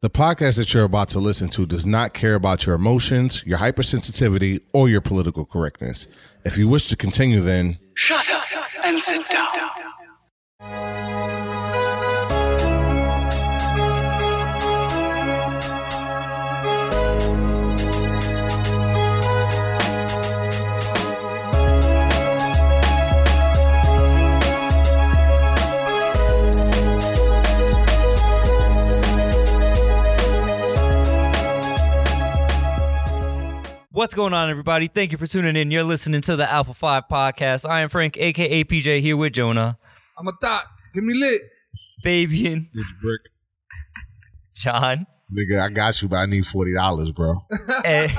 The podcast that you're about to listen to does not care about your emotions, your hypersensitivity, or your political correctness. If you wish to continue, then Shut up and sit down. What's going on, everybody? Thank you for tuning in. You're listening to the Alpha 5 podcast. I am Frank, aka PJ, here with Jonah, I'm a thought. Give me lit. Fabian, Which brick? John, nigga, I got you, but I need forty dollars, bro. and,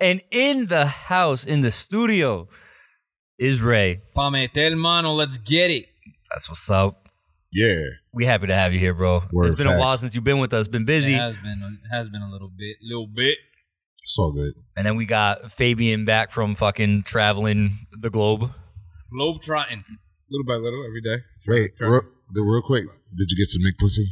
and in the house, in the studio, is Ray. Pamete el mano, let's get it. That's what's up. Yeah, We happy to have you here, bro. Word it's been a while facts. since you've been with us. Been busy. It has been it has been a little bit, little bit. It's all good. And then we got Fabian back from fucking traveling the globe. Globe trotting. little by little every day. Wait, try. real, the- real quick, did you get some McPussy?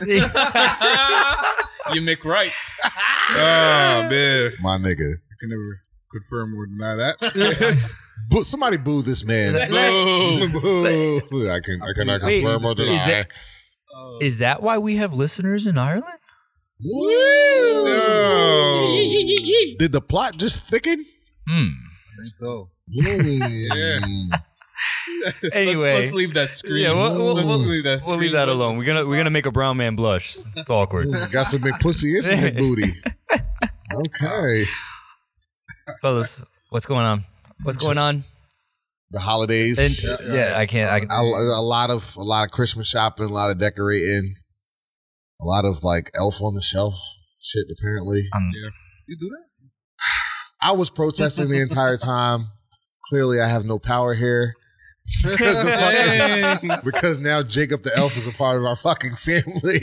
you Mick right. Oh man, My nigga, I can never confirm or deny that. Boo, somebody boo this man. Boom. Boo. I can, I cannot Wait, confirm or is that- oh. Is that why we have listeners in Ireland? No. Did the plot just thicken? Hmm. I think so. Mm. Anyway, let's, let's leave that screen. Yeah, we'll- we'll- let's we'll- leave that. we'll leave that alone. We're gonna we're gonna make a brown man blush. It's awkward, Ooh, Got some McPussy and some McBooty. Okay. fellas. What's going on? What's going on? The holidays. And, yeah, I can't. I can. a, a lot of a lot of Christmas shopping, a lot of decorating, a lot of like Elf on the Shelf shit. Apparently, I'm, You do that? I was protesting the entire time. Clearly, I have no power here because, the fucking, because now Jacob the Elf is a part of our fucking family.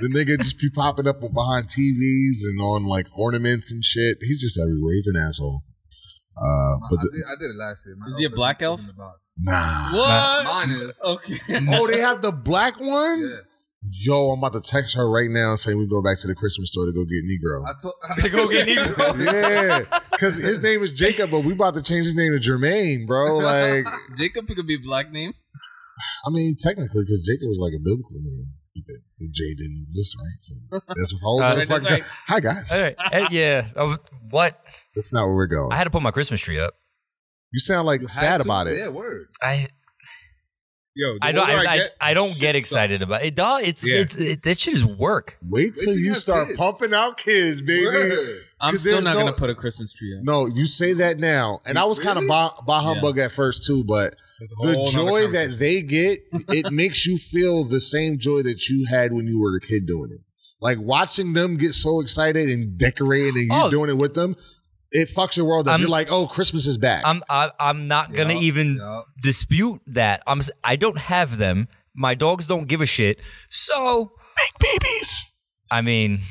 the nigga just be popping up behind TVs and on like ornaments and shit. He's just everywhere. He's an asshole. Uh, but I, the, did, I did it last year. My Is he a black elf? In the box. nah. What? Mine is. Okay. Oh, they have the black one. Yeah. Yo, I'm about to text her right now saying we go back to the Christmas store to go get Negro. I told. go get Negro. yeah, because his name is Jacob, but we about to change his name to Jermaine, bro. Like, Jacob could be a black name. I mean, technically, because Jacob was like a biblical name. The, the J didn't exist, right? So that's what whole Uh, other that's fucking. right. Hi guys, All right. Eh, yeah. Oh, what? that's not where we're going. I had to put my Christmas tree up. you sound like You sad to? about it. Yeah, word. I Yo, I don't I, I, get, I don't get excited sucks. about it. Dog, it's Yeah. it's it, that shit is work. Wait till till you you start kids. pumping out kids, baby. Word. I'm 'Cause still not no- gonna put a Christmas tree up. No, you say that now, and I was kind of Really? bah, bah humbug at first too, but the joy that they get, it makes you feel the same joy that you had when you were a kid doing it. Like watching them get so excited and decorating, and you Oh. doing it with them, it fucks your world up. I'm- You're like, oh, Christmas is back. I'm I, I'm not gonna Yup, even yup. dispute that. I'm s- I don't have them. My dogs don't give a shit. So Make babies. I mean,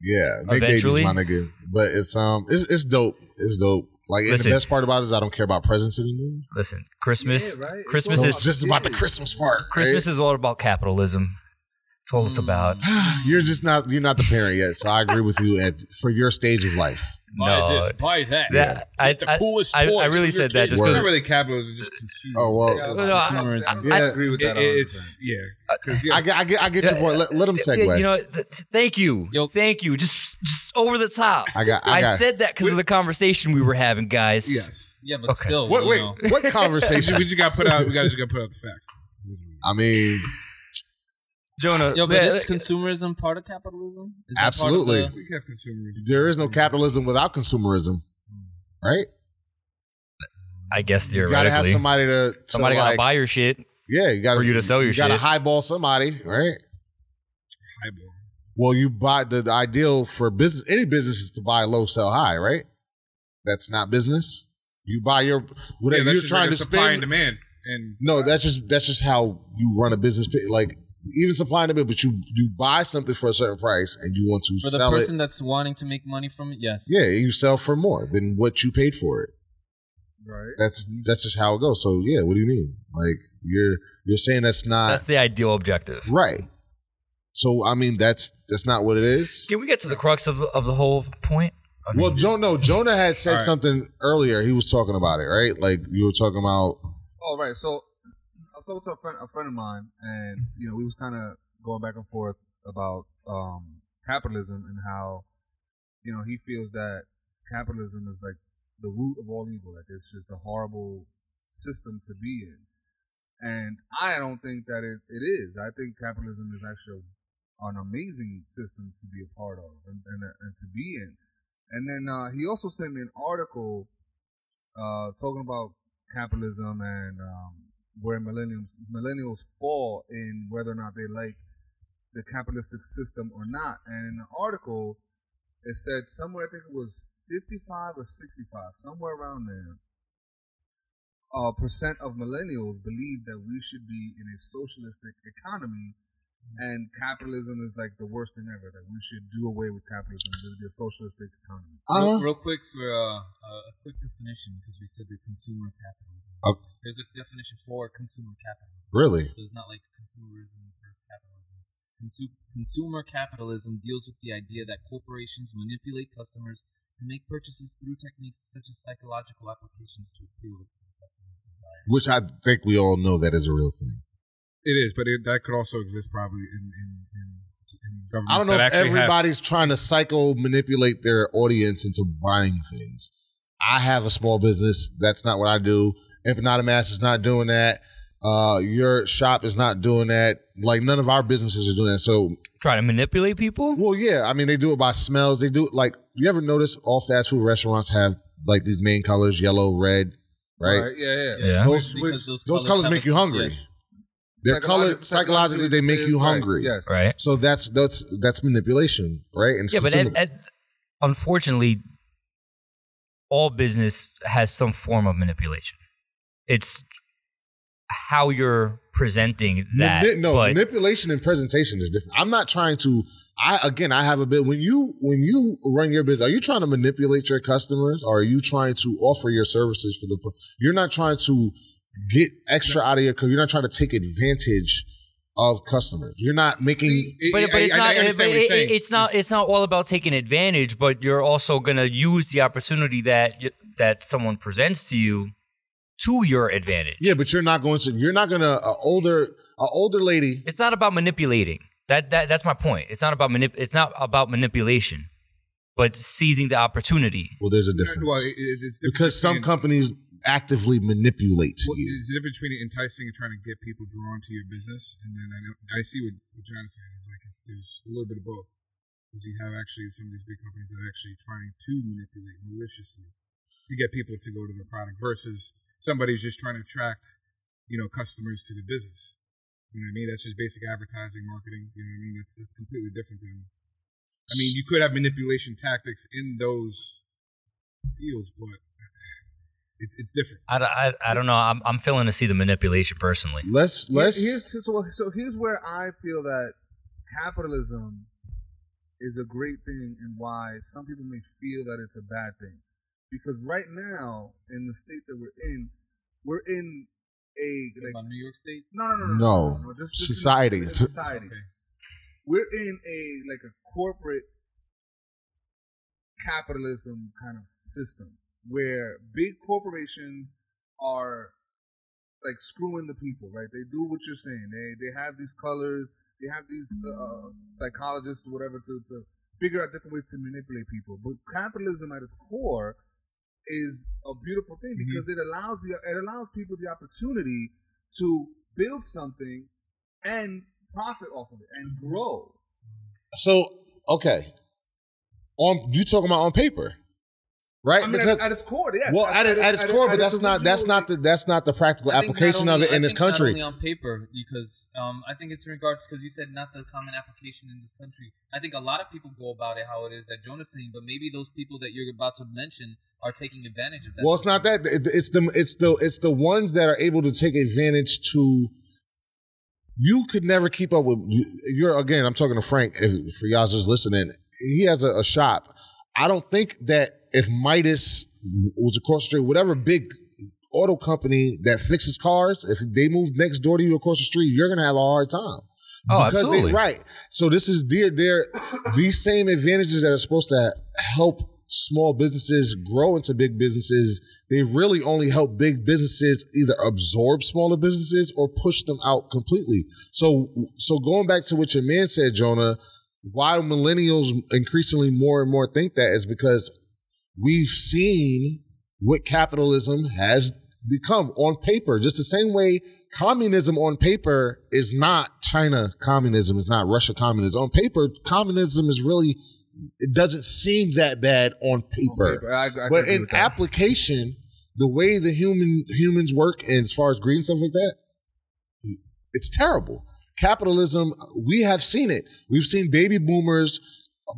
Yeah, make Eventually. babies, my nigga. But it's um, it's it's dope. It's dope. Like, and Listen. the best part about it is I don't care about presents anymore. listen, Christmas Yeah, right? Christmas So is just about the Christmas part. Christmas is all about capitalism. It's us about. You're just not you're not the parent yet, so I agree with you at for your stage of life. Buy No. this, buy that. That, I, the I, coolest I, toys I for really your said that just It's Word. not because really capitalism, just consumer. Oh well, Yeah, I, No, I- I, Yeah. I agree with that. It- it's 100%. yeah, 'Cause, yeah. I get I get I get your point. Let, let them segue. you know, th- thank you, Yo. thank you. Just, just over the top. I got I I, got. said that because of the conversation we were having, guys. yes. Yeah, but Okay. still. what you wait know. what We just got put out. We got just got to put out the facts. I mean, Jonah. Yo, but man, is consumerism part of capitalism? Is that part of Absolutely. the- We have consumers. there is no capitalism without consumerism, hmm. right? I guess theoretically, You gotta have somebody to, to somebody like, gotta buy your shit. Yeah, you gotta for you to sell your You got to highball somebody, right? Highball. Well, you buy the, the ideal for business. Any business is to buy low, sell high, right? That's not business. You buy your whatever that's you're trying regular to supply and spend. demand. And No, that's just that's just how you run a business. Like even supply and demand, but you you buy something for a certain price and you want to For the sell person it. that's wanting to make money from it, yes. Yeah, you sell for more than what you paid for it. Right. That's that's just how it goes. So yeah, what do you mean? Like you're you're saying that's not That's the ideal objective. right. So I mean, that's that's not what it is. Can we get to the crux of the, of the whole point? I Well, Jonah, no, Jonah had said All right. something earlier. He was talking about it, right? Like you were talking about. Oh right, so I was to a friend, a friend of mine, and you know we was kind of going back and forth about um, capitalism and how you know he feels that capitalism is like the root of all evil. Like it's just a horrible system to be in, and I don't think that it, it is. I think capitalism is actually an amazing system to be a part of and, and, and to be in. And then uh, he also sent me an article uh, talking about capitalism and um, where millennials millennials fall in whether or not they like the capitalistic system or not. And in the article, it said somewhere I think it was fifty five or sixty five, somewhere around there. Uh, percent of millennials believe that we should be in a socialistic economy, and capitalism is like the worst thing ever. That we should do away with capitalism. And there be a socialistic economy. Uh, real, real quick for uh, uh, a quick definition because we said the consumer capitalism. Okay. There's a definition for consumer capitalism. Really? So it's not like consumerism versus capitalism. Consu- consumer capitalism deals with the idea that corporations manipulate customers to make purchases through techniques such as psychological applications to appeal to the customer's desire. which I think we all know that is a real thing. It is, but it, that could also exist probably in in, in, in I don't know if actually have- everybody's trying to psycho manipulate their audience into buying things. I have a small business. That's not what I do. Empanada Mass is not doing that. Uh, your shop is not doing that. Like none of our businesses are doing that. So, try to manipulate people. well, yeah. I mean, they do it by smells. They do it like you ever notice all fast food restaurants have like these main colors: yellow, red, right? Yeah, yeah. Yeah. Those, Because those colors have make you hungry. yes. Their color psychologically they make you right, hungry. Yes. Right. So that's that's that's manipulation, right? And it's Yeah, but at, at, unfortunately, all business has some form of manipulation. It's how you're presenting that. Mani- no, but manipulation and presentation is different. I'm not trying to. I again, I have a bit. When you when you run your business, are you trying to manipulate your customers, or are you trying to offer your services for the? You're not trying to get extra out of your. You're not trying to take advantage of customers. You're not making. See, it- but, but it's I- I not. understand but what you're it- it's not. It's not all about taking advantage. But you're also gonna use the opportunity that that someone presents to you to your advantage. yeah, but you're not going to. You're not gonna. A older, a older lady. It's not about manipulating. That that that's my point. It's not about manip- It's not about manipulation, but seizing the opportunity. Well, there's a difference Well, it- it's, it's different because some between- companies actively manipulate Well, you. There's a difference between enticing and trying to get people drawn to your business, and then I know I see what, what John's saying is like there's a little bit of both. Because you have actually some of these big companies that are actually trying to manipulate maliciously to get people to go to their product versus somebody's just trying to attract, you know, customers to the business. You know what I mean? That's just basic advertising, marketing. You know what I mean? That's that's completely different than. I mean, you could have manipulation tactics in those fields, but it's it's different. I, I, I don't know. I'm I'm feeling to see the manipulation personally. Let's Here- let's. here's, so, so here's where I feel that capitalism is a great thing and why some people may feel that it's a bad thing. Because right now, in the state that we're in, we're in a like New York State. no no no no No. no, no, just, just Society. the- society. Okay. We're in a like a corporate capitalism kind of system where big corporations are like screwing the people, right? They do what you're saying. They they have these colors. They have these uh, psychologists, whatever, to to figure out different ways to manipulate people. But capitalism, at its core, is a beautiful thing mm-hmm. because it allows the it allows people the opportunity to build something and profit off of it and grow. So okay, on you talking about on paper, right? I mean, because at, at its core, yes. well, at, it- at its core, but that's not that's not the that's not the practical I think not application of it in I this think Not country. only on paper, because um, I think it's in regards because you said not the common application in this country. I think a lot of people go about it how it is that Jonah's saying, but maybe those people that you're about to mention are taking advantage of that. Well, it's not that. It- It's the it's the it's the ones that are able to take advantage to. You could never keep up with. you- You're again. I'm talking to Frank. For y'all just listening, he has a, a shop. I don't think that if Midas was across the street, whatever big auto company that fixes cars, if they move next door to you across the street, you're gonna have a hard time Oh, because absolutely. they right. So this is they're they're these same advantages that are supposed to help small businesses grow into big businesses. They really only help big businesses either absorb smaller businesses or push them out completely. So so going back to what your man said, Jonah, why millennials increasingly more and more think that is because we've seen what capitalism has become on paper. Just the same way communism on paper is not China communism, is not Russia communism. On paper, communism is really it doesn't seem that bad on paper. I, I but in application, the way the human humans work and as far as greed and stuff like that, it's terrible. Capitalism, we have seen it. We've seen baby boomers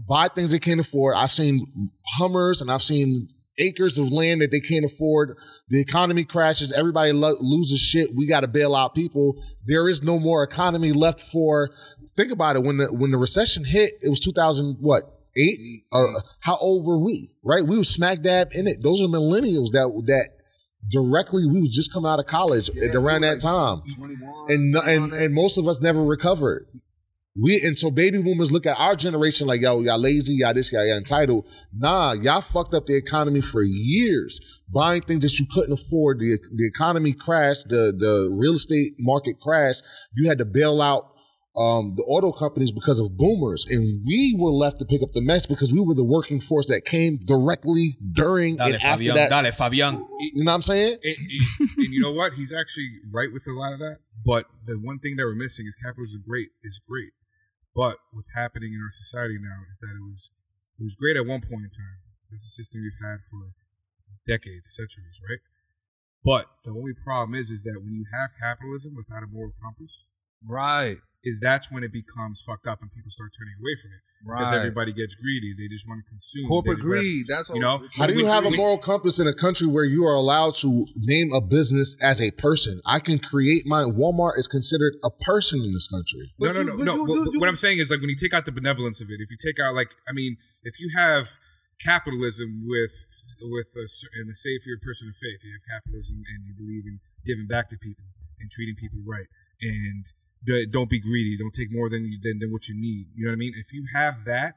buy things they can't afford. I've seen Hummers and I've seen acres of land that they can't afford. The economy crashes. Everybody lo- loses shit. We got to bail out people. There is no more economy left for. Think about it. When the when the recession hit, it was 2000 what eight? Or how old were we? Right? We were smack dab in it. Those are millennials that that directly we was just coming out of college Yeah, around we that were time 21, and and and most of us never recovered. We and so baby boomers look at our generation like yo, y'all lazy, y'all this, y'all, y'all entitled. Nah, y'all fucked up the economy for years, buying things that you couldn't afford. The the economy crashed, the the real estate market crashed. You had to bail out um, the auto companies because of boomers, and we were left to pick up the mess because we were the working force that came directly during Dale, and after Fabian. that. Dale, Fabian. You know what I'm saying? And, and- and you know what? He's actually right with a lot of that. But the one thing that we're missing is capitalism. Great is great, but what's happening in our society now is that it was it was great at one point in time. It's a system we've had for decades, centuries, right? But the only problem is, is that when you have capitalism without a moral compass, right, is that's when it becomes fucked up and people start turning away from it because everybody gets greedy. They just want to consume. Corporate They- greed. That's what You know, How do you have a moral compass in a country where you are allowed to name a business as a person? I can create my Walmart is considered a person in this country. No, But no, no, but no. you- What- you- you- what I'm saying is like when you take out the benevolence of it, if you take out like, I mean, if you have capitalism with with a, and the say if you're a person of faith, you have capitalism and you believe in giving back to people and treating people right, and d- don't be greedy, don't take more than you than, than what you need. You know what I mean? If you have that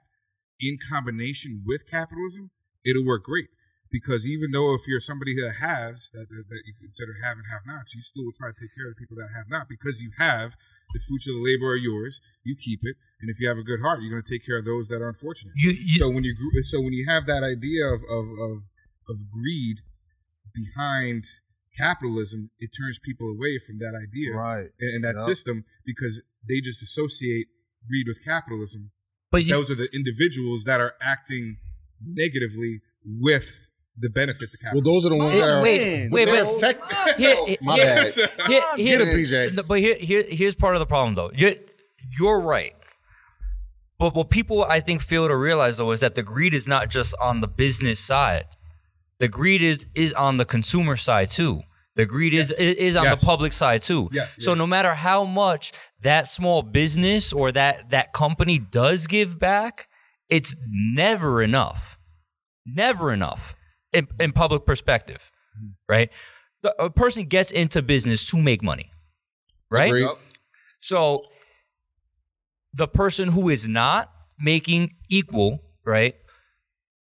in combination with capitalism, it'll work great. Because even though if you're somebody that has that, that, that you consider have and have nots, you still will try to take care of the people that have not because you have the fruits of the labor are yours. You keep it, and if you have a good heart, you're going to take care of those that are unfortunate. You, you, so when you so when you have that idea of of of, of greed behind capitalism, it turns people away from that idea Right. and, and that Yep. system because they just associate greed with capitalism. but you, Those are the individuals that are acting negatively with the benefits of capitalism. Well, those are the ones that are wait, but wait, they're but- effect- here, My here- bad. here- here- Get it, PJ. But here, here, here's part of the problem, though. You're, you're right. But what people, I think, fail to realize, though, is that the greed is not just on the business side. The greed is is on the consumer side too. The greed is is, is on Yes. the public side too. Yeah, So yeah. no matter how much that small business or that that company does give back, it's never enough. Never enough in, in public perspective, Hmm. right? The, a person gets into business to make money, right? Agreed. So the person who is not making equal, right,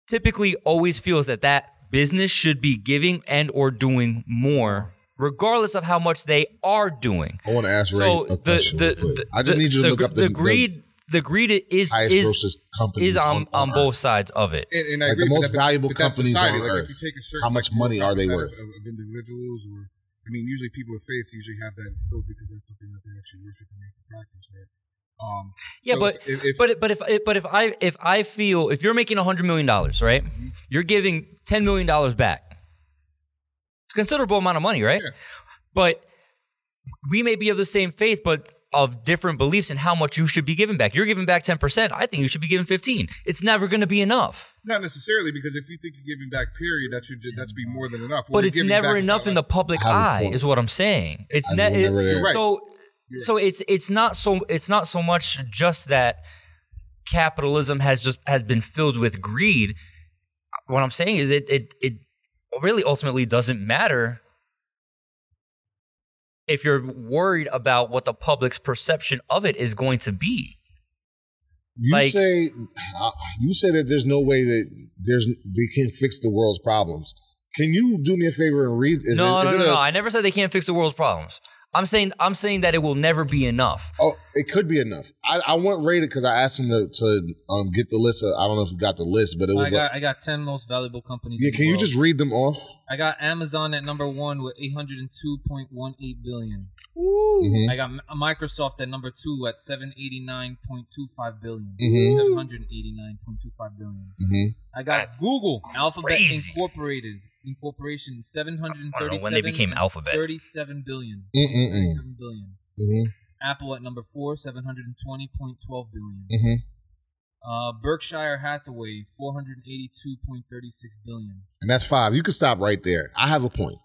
typically always feels that that business should be giving and or doing more regardless of how much they are doing. I want to ask Ray So a the question. the, real the- I just the- need you to the, look up the, the greed the greed is highest is grossest companies is on, on, Earth. both sides of it. And, and I Like the agree, but most that- valuable but companies society. on like earth. If you take a certain, How much money are they worth? Of, of individuals, or I mean, usually people of faith usually have that instilled because that's something that they actually worship and make to practice, right? Um, Yeah, so but if, if, but but if but if I if I feel if you're making hundred million dollars, right, Mm-hmm. you're giving ten million dollars back. It's a considerable amount of money, right? Yeah. But we may be of the same faith, but of different beliefs in how much you should be giving back. You're giving back ten percent. I think you should be giving fifteen. It's never going to be enough. not necessarily because if you think you're giving back, period, that should ju- that's be more than enough. What but it's never enough in the public I have a eye is what i'm saying it's ne- it- Right. so so it's it's not so it's not so much just that capitalism has just has been filled with greed what i'm saying is it it it really ultimately doesn't matter if you're worried about what the public's perception of it is going to be. You Like- say uh, you say that there's no way that there's they can fix the world's problems. Can you do me a favor and read? Is no, it, no, no, a- no. I never said they can't fix the world's problems. I'm saying I'm saying that it will never be enough. Oh, it could be enough. I, I want rated because I asked him to, to um, get the list. Of, I don't know if we got the list, but it I was like, I got ten most valuable companies. yeah. in the Can you just read them off? I got Amazon at number one with 802.18 billion. Mhm. I got Microsoft at number two at 789.25 billion. Mhm. 789.25 billion. Mm-hmm. I got Google Alphabet. Incorporated Incorporation I 737 don't know when they became Alphabet. 37 billion. Mm-mm-mm. 37 billion. Mm-hmm. Apple at number four, 720.12 billion. Mm-hmm. Uh, Berkshire Hathaway, 482.36 billion. And that's five. You can stop right there. I have a point.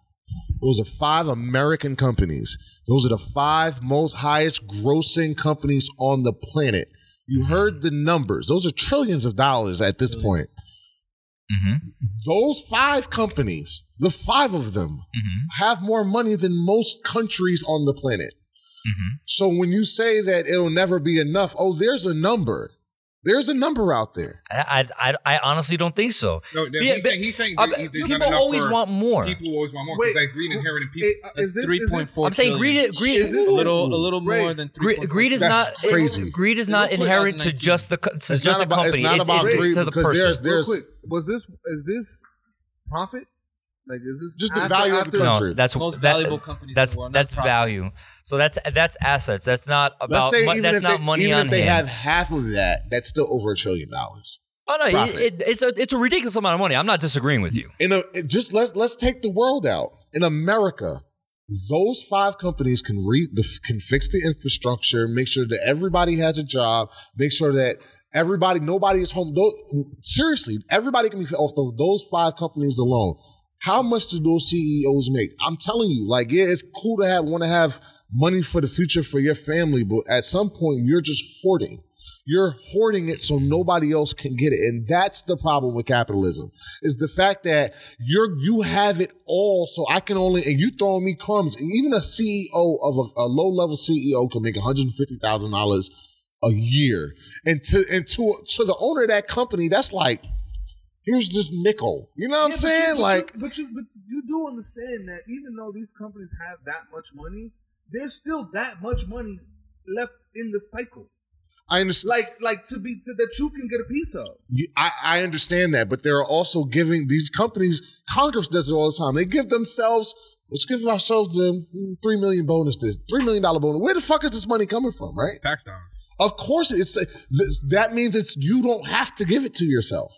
Those are five American companies. Those are the five most highest grossing companies on the planet. You heard the numbers. Those are trillions of dollars at this point. Mm-hmm. Those five companies, the five of them, Mm-hmm. have more money than most countries on the planet. Mm-hmm. So when you say that it'll never be enough, oh, there's a number. There's a number out there. I, I, I I honestly don't think so. No, no, Yeah, he's, but- saying, he's saying that he- people always for- want more. People always want more Wait, because like greed inherent in people. Eh, uh, is this 3.4 I'm saying greed, greed, Is this- a little, a little Ray, more than greed, 3.4 greed is That's not crazy. Greed is not This is inherent to just the to It's just not the about- it's company. not It's, about it's greed to the because person. there's- real there's- quick? Was this is this profit? Like is this Just the after- value of the country. no, that's Most that- valuable companies in That's the world, that's profit. value. So that's that's assets. That's not Let's about. say mo- even that's if not they, money even on if they hand. have half of that, that's still over a trillion dollars. oh no, it, it, it's a it's a ridiculous amount of money. I'm not disagreeing with you. In a just let's let's take the world out. In America, those five companies can re the, can fix the infrastructure, make sure that everybody has a job, make sure that everybody nobody is home. Those, seriously, everybody can be off those those five companies alone. How much do those CEOs make? I'm telling you, like, yeah, it's cool to have want to have money for the future for your family, but at some point you're just hoarding. You're hoarding it so nobody else can get it. And that's the problem with capitalism is the fact that you're, you have it all. So I can only, and you throwing me crumbs. Even a CEO of a, a low level CEO can make $150,000 a year. And to, and to, to the owner of that company, that's like, here's this nickel. You know what I'm saying? you- like, but you, but you do understand that even though these companies have that much money, there's still that much money left in the cycle. I understand. Like, like to be to that you can get a piece of. You- I, I understand that, but they're also giving these companies. Congress does it all the time. They give themselves. Let's give ourselves the three million bonus. This three million dollar bonus. Where the fuck is this money coming from? Right? It's tax dollars. Of course, it's th- that means it's you don't have to give it to yourself.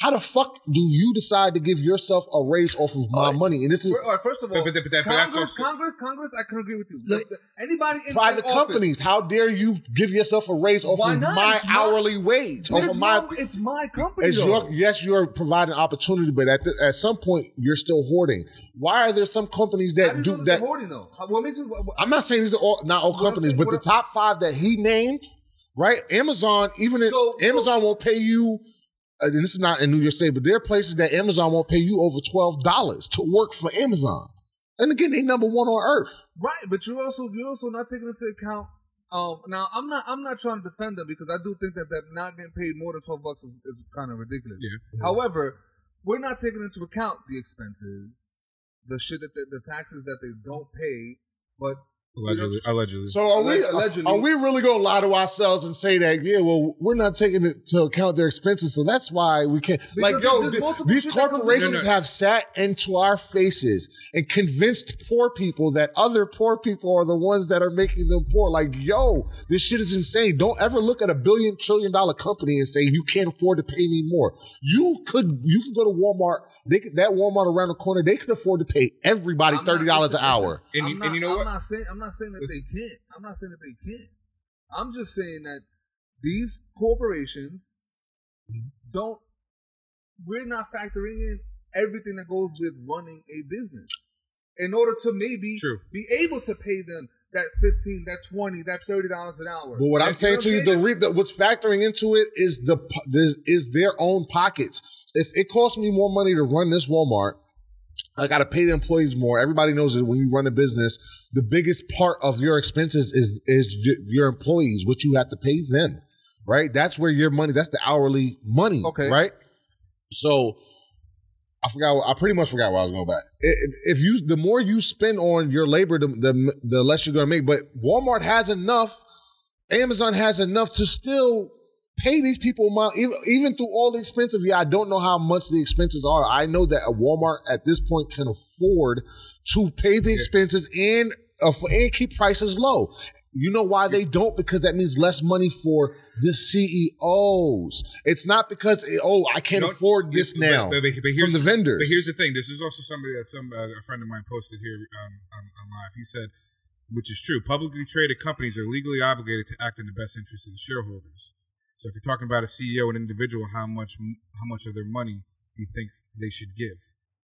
How the fuck do you decide to give yourself a raise off of my money? And this is Fir- all right, first of all, But- but- but but Congress, Congress, Congress, I can agree with you. Look- The- the- anybody in private office- companies. How dare you give yourself a raise off Why of not? my It's my- hourly wage? But Off it's of my, my, it's my company. As though. your, yes, you're providing opportunity, but at the, at some point you're still hoarding. Why are there some companies How that do you know that that? hoarding though? What makes you? What, what- I'm not saying these are all not all companies, saying- but what the top five that he named, right? Amazon, even if So- so- Amazon won't pay you. Uh, And this is not in New York State, but there are places that Amazon won't pay you over twelve dollars to work for Amazon. And again, they number one on earth. Right, but you're also you're also not taking into account. Um, now I'm not I'm not trying to defend them because I do think that that not getting paid more than twelve bucks is, is kind of ridiculous. Yeah. However, we're not taking into account the expenses, the shit that the, the taxes that they don't pay, but Allegedly. Allegedly. So are we Allegedly. are we really going to lie to ourselves and say that yeah, well, we're not taking into account their expenses, so that's why we can't. like, Because yo, th- these shit comes corporations have sat into our faces and convinced poor people that other poor people are the ones that are making them poor. Like, yo, this shit is insane. Don't ever look at a billion trillion dollar company and say you can't afford to pay me more. You could you could go to Walmart. They could, that Walmart around the corner. They could afford to pay everybody I'm thirty dollars an listen, listen, hour. And I'm you- not, and you know I'm what? not saying I'm not saying that they can't. I'm not saying that they can't. I'm just saying that these corporations don't. We're not factoring in everything that goes with running a business in order to maybe True. be able to pay them that fifteen, that twenty, that thirty dollars an hour. But what I'm saying to you, the, re- the what's factoring into it is the is, is their own pockets. If it costs me more money to run this Walmart I got to pay the employees more. Everybody knows that when you run a business, the biggest part of your expenses is is your employees, what you have to pay them, right? That's where your money. That's the hourly money, Okay. right? So I forgot. I pretty much forgot what I was going back. If if you, the more you spend on your labor, the the, the less you're going to make. But Walmart has enough. Amazon has enough to still pay these people amount, even, even through all the expenses. Yeah, I don't know how much the expenses are. I know that a Walmart at this point can afford to pay the expenses and uh, for, and keep prices low. You know why they don't? Because that means less money for the CEOs. It's not because oh I can't afford this but- now but- but from the vendors. But here's the thing: this is also somebody that some uh, a friend of mine posted here um, on, on live. He said, which is true, publicly traded companies are legally obligated to act in the best interest of the shareholders. So if you're talking about a CEO, an individual, how much how much of their money you think they should give?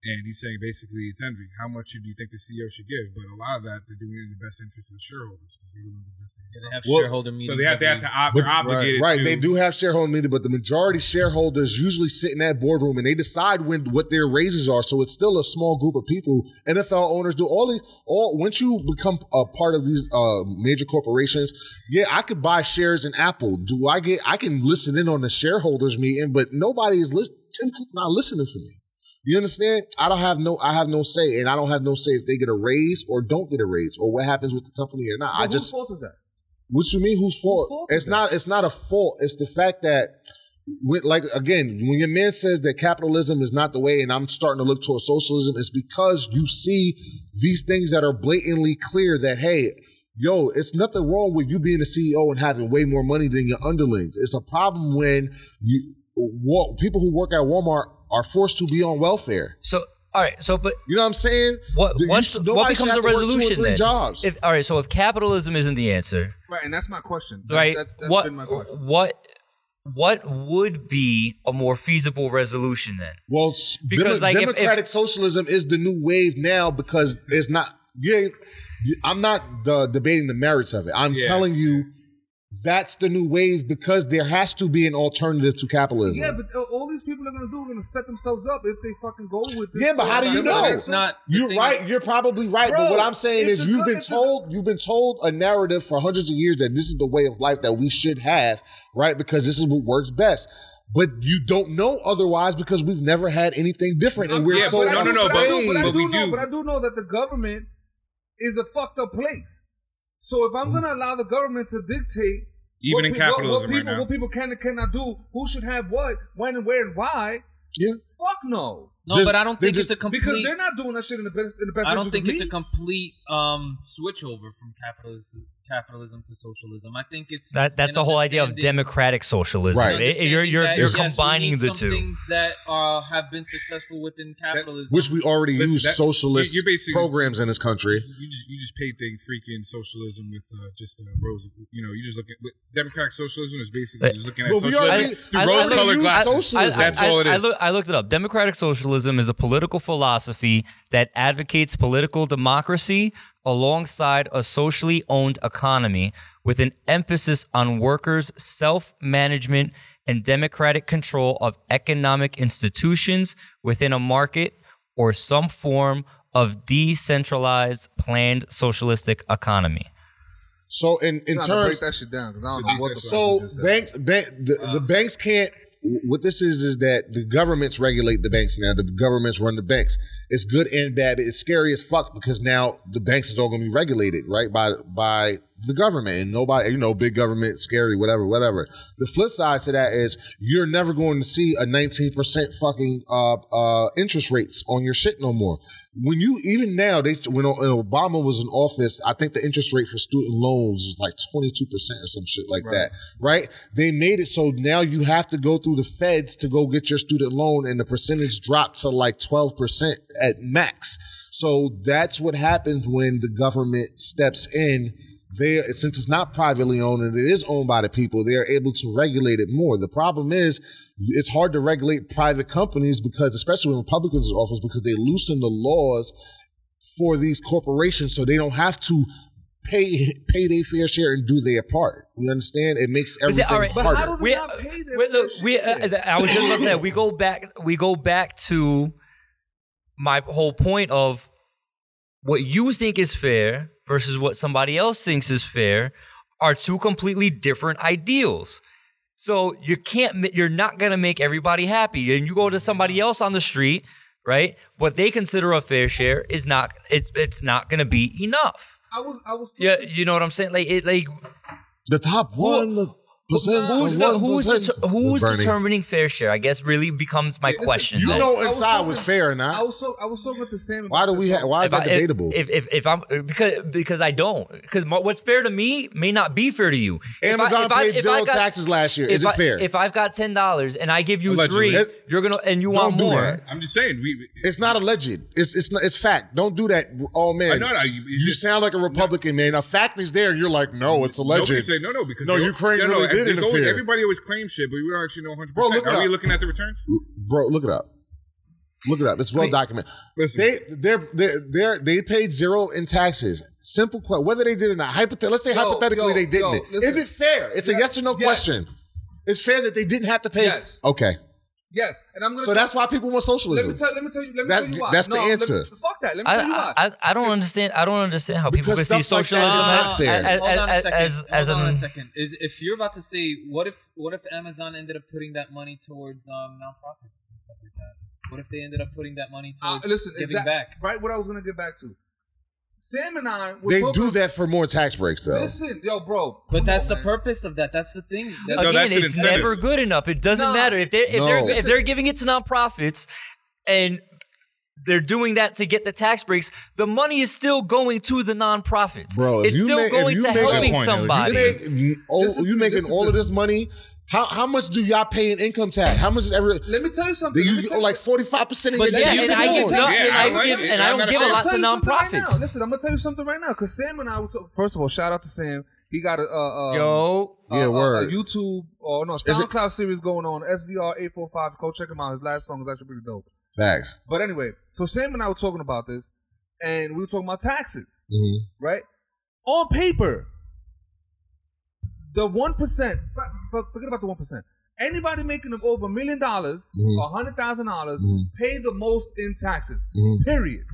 And he's saying basically it's envy. How much do you think the CEO should give? But a lot of that they're doing it in the best interest of the shareholders because they're the ones investing. Yeah, they have Well, shareholder meetings. So they have, they have to op- But- they're obligated. Right, to, they do have shareholder meeting, but the majority shareholders usually sit in that boardroom and they decide when what their raises are. So it's still a small group of people. NFL owners do all these. All once you become a part of these uh, major corporations, yeah, I could buy shares in Apple. Do I get? I can listen in on the shareholders meeting, but nobody is listening. Tim Cook not listening for me. You understand? I don't have no. I have no say, and I don't have no say if they get a raise or don't get a raise, or what happens with the company or not. I But whose just fault is that? what you mean? Whose fault? fault is it's that? not. It's not a fault. It's the fact that, when, like again, when your man says that capitalism is not the way, and I'm starting to look towards socialism, it's because you see these things that are blatantly clear that hey, yo, it's nothing wrong with you being a CEO and having way more money than your underlings. It's a problem when you people who work at Walmart are forced to be on welfare. So all right, so but You know what I'm saying? what You what's, should- what becomes have a to work two or resolution then? Jobs. If, all right, so if capitalism isn't the answer, Right, and that's my question. That's, right? That's, that's what been my question. what what would be a more feasible resolution then? Well, Because, Demo- like, if- if- democratic socialism is the new wave now because it's not. Yeah, I'm not uh, debating the merits of it. I'm Yeah. telling you that's the new wave because there has to be an alternative to capitalism. Yeah, but uh, all these people are gonna do are gonna set themselves up if they fucking go with this. Yeah, but how do uh, you know? It's not. You're right. is- You're probably right. but what I'm saying is, you've been told you've been told a narrative for hundreds of years that this is the way of life that we should have, right? Because this is what works best. But you don't know otherwise because we've never had anything different, and we're Yeah, so but no, no, no, But I do, but I but do know, but I do know that the government is a fucked up place. So if I'm mm. gonna allow the government to dictate Even what in pe- what- capitalism what, right people now. what people can and cannot do, who should have what, when and where and why, yeah. fuck no. No, Just- but I don't think just- it's a complete. Because they're not doing that shit in the best in the best I don't think it's me. a complete um, switch over from capitalism capitalism to socialism. I think it's That that's the whole idea of democratic socialism. Right. It- you're you're understanding you're yes, combining the some two. things that uh, have been successful within capitalism, which we already Listen, use that- socialist you're basically- programs in this country. You just you just painting freaking socialism with uh, just uh, rose. You know, you just look at with democratic socialism is basically But- just looking at But we socialism already- through I- I- rose I- colored use glasses. socialism. That's all it is. Look, I looked it up. Democratic socialism is a political philosophy that advocates political democracy alongside a socially owned economy with an emphasis on workers' self management and democratic control of economic institutions within a market or some form of decentralized planned socialistic economy. So in in You gotta break terms, that shit down I don't know what the so you just said. banks, bank, the, the uh, banks can't. What this is is that the governments regulate the banks now. The governments run the banks. It's good and bad. It's scary as fuck because now the banks is all going to be regulated right by by the government and nobody. You know, big government, scary, whatever, whatever. The flip side to that is you're never going to see a 19 percent fucking uh, uh, interest rates on your shit no more. When you even now they when Obama was in office, I think the interest rate for student loans was like 22 percent or some shit like Right. that right? They made it so now you have to go through the feds to go get your student loan, and the percentage dropped to like 12% at max. So that's what happens when the government steps in. They, since it's not privately owned and it is owned by the people, they are able to regulate it more. The problem is it's hard to regulate private companies because, especially when Republicans are in office, because they loosen the laws for these corporations so they don't have to pay pay their fair share and do their part. You understand? It makes everything it- all right, But harder. how do they We- not pay their Wait, look, fair we, uh, I was just about to say we go back. We go back to my whole point of what you think is fair versus what somebody else thinks is fair are two completely different ideals. So you can't, you're not gonna make everybody happy. And you go to somebody else on the street, right? What they consider a fair share is not, it's it's not gonna be enough. I was, I was. Yeah, you know what I'm saying? Like it, like The top one percent. who's the, who's the, who's Bernie. determining fair share? I guess really becomes my Listen, question. You know I was inside talking- was fair or I not. was so, I was talking to Sam. Why do we? this Ha- why is if that I- debatable? If, if if I'm because because I don't because what's fair to me may not be fair to you. If I- Amazon if I- paid if zero I got- taxes last year. Is if it I- fair? If I've got ten dollars and I give you Allegedly. three, That- you're gonna and you Don't want do more. that. I'm just saying. We. It's not alleged. It's it's not, it's fact. Don't do that. Oh man, I know. no, you- you just- sound like a Republican man. A fact is there. and You're like, no, it's alleged. Nobody say no, no, because No, Ukraine no, no, really did always- Everybody always claims shit, but we don't actually know 100. Bro, look percent Are we looking at the returns? Bro, look it up. Look it up. It's well Wait. documented. Listen. They they're they're, they're they paid zero in taxes. Simple question. Whether they did or not. Hypothet- let's say Yo, hypothetically yo, they didn't. yo. Is it fair? It's a yes or no yes. question. It's fair that they didn't have to pay. Yes. Okay. Yes, and I'm gonna. So tell- that's why people want Let socialism. me tell. Let me tell you. Let me That- tell you why. that's the No, let me- answer. fuck that. Let me tell you why. I, I, I don't understand. I don't understand how people Because can see stuff like that is socialism not as, fair. as, Hold on a second. as, as Hold on a second. Is if you're about to say, what if what if Amazon ended up putting that money towards um, nonprofits and stuff like that? What if they ended up putting that money Uh, towards listen, giving exactly. back? Right, what I was gonna get back to. Sam and I. Were they talking, do that for more tax breaks though. Listen, yo, bro. But come that's on, the man. purpose of that. That's the thing. That's No, Again, that's an it's incentive. never good enough. It doesn't Nah. matter if they're if No. they're if they're giving it to nonprofits and they're doing that to get the tax breaks. The money is still going to the nonprofits. Bro, if it's you still make- if going you to make a helping point, Ellie. somebody. You make, all, Listen to you me, making listen, all of this money. How how much do y'all pay in income tax? How much is every? Let me tell you something. Do Let you tell like forty five percent of But your yeah, check and to I the give no, Yeah, and I I, like give it. and I I'm don't give a gonna lot to tell you something right now. Listen, I'm gonna tell you something right now. Cause Sam and I were talking. First of all, shout out to Sam. He got a uh, uh, Yo, uh, Yeah, word. a YouTube or no it- SoundCloud series going on. SVR eight four five. Go check him out. His last song is actually pretty dope. Facts. But anyway, so Sam and I were talking about this, and we were talking about taxes, Mhm. right? On paper, the one percent. Forget about the one percent. Anybody making them over a million dollars Mhm. or hundred thousand dollars Mhm. pay the most in taxes. Mhm. Period.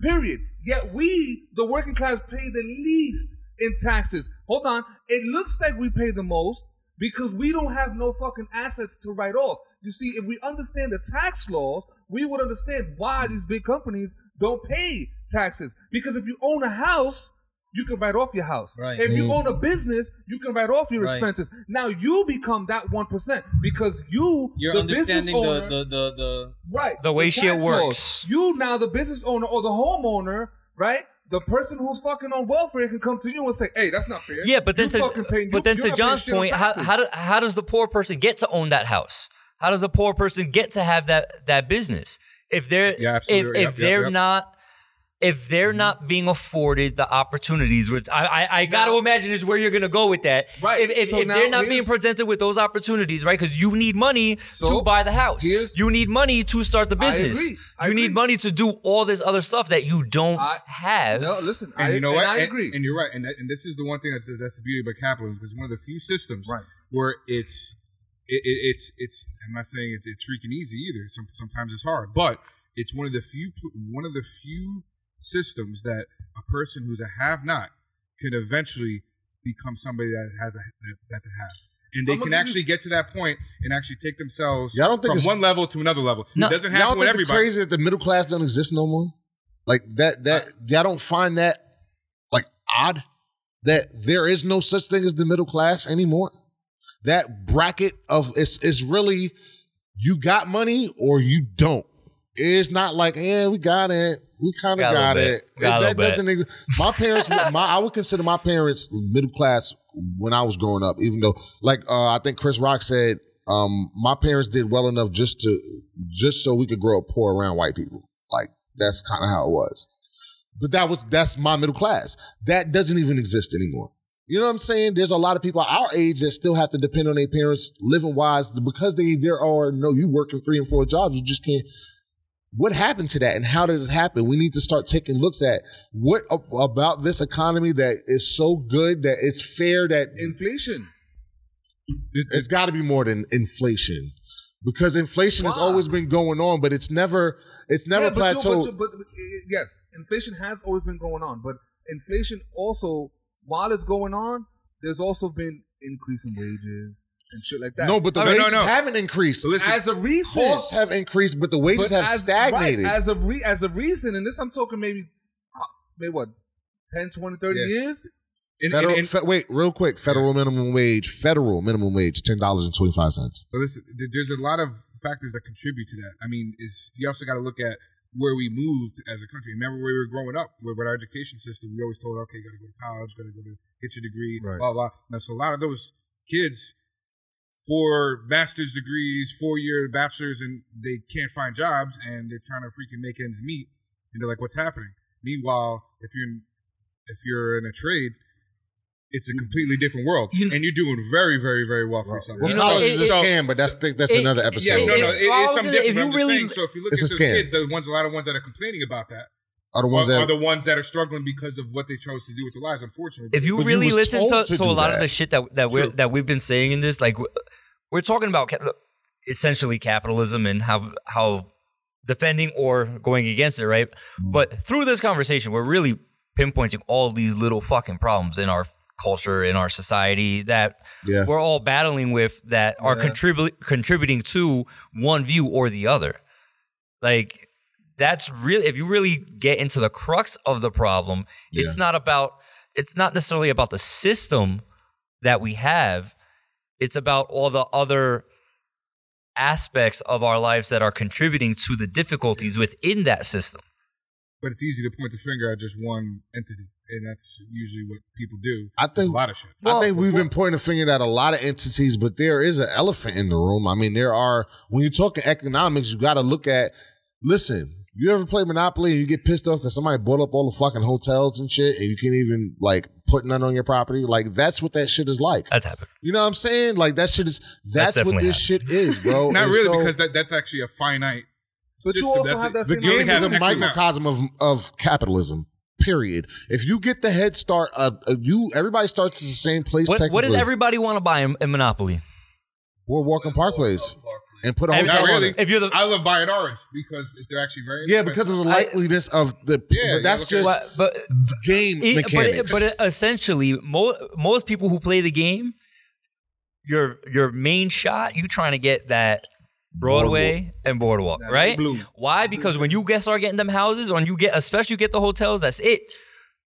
Period. Yet we, the working class, pay the least in taxes. Hold on. It looks like we pay the most because we don't have no fucking assets to write off. You see, if we understand the tax laws, we would understand why these big companies don't pay taxes. Because if you own a house, you can write off your house. Right. If you mm. own a business, you can write off your Right. expenses. Now you become that one percent because you, You're the business owner, the, the, the, the Right. The way shit works. laws. You now the business owner or the homeowner, right? The person who's fucking on welfare can come to you and say, "Hey, that's not fair." yeah, but then you to, fucking paying, but you- then to John's point, how, how, do, how does the poor person get to own that house? How does the poor person get to have that that business if they're Yeah, if if Yep, yep, they're yep. not if they're not being afforded the opportunities, which I I, I got to imagine is where you're gonna go with that. Right, If, if, so if they're not being presented with those opportunities, right? Because you need money So, to buy the house. You need money to start the I business. agree. I you agree. need money to do all this other stuff that you don't I- have. No, listen, And I, you know and what? I agree. And, you're right. And, that, and this is the one thing that's that's the beauty about capitalism because one of the few systems Right. where it's it, it, it's it's I'm not saying it's it's freaking easy either. Some, sometimes it's hard, but it's one of the few one of the few systems that a person who's a have-not can eventually become somebody that has a that, that's a have. And they I'm can gonna actually get to that point and actually take themselves Y'all don't think from it's- one level to another level. No. it doesn't Y'all happen don't with think it's crazy that the middle class don't exist no more? Like that that y'all don't find that like odd that there is no such thing as the middle class anymore. That bracket of it's it's really you got money or you don't. It's not like yeah we got it we kind of Got got, it. Got that doesn't exist. My parents my I would consider my parents middle class when I was growing up. Even though like uh, I think Chris Rock said um, my parents did well enough just to just so we could grow up poor around white people. Like that's kind of how it was. But that was that's my middle class. That doesn't even exist anymore. You know what I'm saying? There's a lot of people our age that still have to depend on their parents living wise because they there are no you working three and four jobs. You just can't. What happened to that and how did it happen? We need to start taking looks at what about this economy that is so good that it's fair that Inflation. it's got to be more than inflation. because inflation has always been going on, but it's never it's never Yeah, but you- plateaued. But, you- but, uh, yes, inflation has always been going on, but inflation also, while it's going on, there's also been increase in wages and shit like that. no, but the no, no, wages no. haven't increased. Listen, as a reason, Costs have increased, but the wages but have as, stagnated. Right, as a re, as a reason, and this I'm talking maybe, uh, maybe what, 10, 20, 30 Yeah. years. in- Federal, in- in- fe- wait, real quick. Federal minimum wage. Federal minimum wage. Ten dollars and twenty five cents. So listen, there's a lot of factors that contribute to that. I mean, is you also got to look at where we moved as a country. Remember where we were growing up, with, with our education system, we always told, okay, you got to go to college, got to go to get your degree, Right. blah blah. Now, so a lot of those kids, four master's degrees, four year bachelors, and they can't find jobs, and they're trying to freaking make ends meet, and they're like, what's happening? Meanwhile, if you're in, if you're in a trade. It's a mm. completely different world, You- and you're doing very, very, very well for yourself. Well, You know, college it- is a scam, but that's that's it- another episode. Yeah, no, no, If- it, well, it's something if you I'm just really- saying. So if you look at a those scam. kids, the ones, a lot of ones that are complaining about that, Are the ones are, that are the ones that are struggling because of what they chose to do with their lives. Unfortunately, if you But you really listen to, to to a do lot of the shit that that we True. that we've been saying in this, like w- we're talking about essentially capitalism and how how defending or going against it, right? Mm. But through this conversation, we're really pinpointing all these little fucking problems in our culture, in our society that Yeah. we're all battling with that are Yeah. contribu- contributing to one view or the other. Like that's really if you really get into the crux of the problem, it's not about it's not necessarily about the system that we have. It's about all the other aspects of our lives that are contributing to the difficulties within that system. but it's easy to point the finger at just one entity, and that's usually what people do. I think- a lot of shit. I think we've been pointing a finger at a lot of entities, but there is an elephant in the room. I mean, there are when you're talking economics, you got to look at. Listen, you ever play Monopoly and you get pissed off because somebody bought up all the fucking hotels and shit, and you can't even like put none on your property? Like that's what that shit is like. That's happened. You know what I'm saying? Like that shit is. That's, what definitely this shit is, bro. Not And really, so because that, that's actually a finite. But you also That's have that the same game They is a an extra map. microcosm of of capitalism. Period. If you get the head start, uh, uh, you everybody starts at the same place. What, what does everybody want to buy in, in Monopoly? Boardwalk and Park Place and put a And- hotel Not on really. it. If you're the I love buying orange because they're actually very Yeah, expensive. because of the likeliness of the. Yeah, but that's yeah, okay. just but, but game It- but, it- mechanics. but it- essentially, mo- most people who play the game, your your main shot, you trying to get that Broadway and Boardwalk, That right? blue. Why? Because when you get start getting them houses, or when you get, especially you get the hotels, that's it.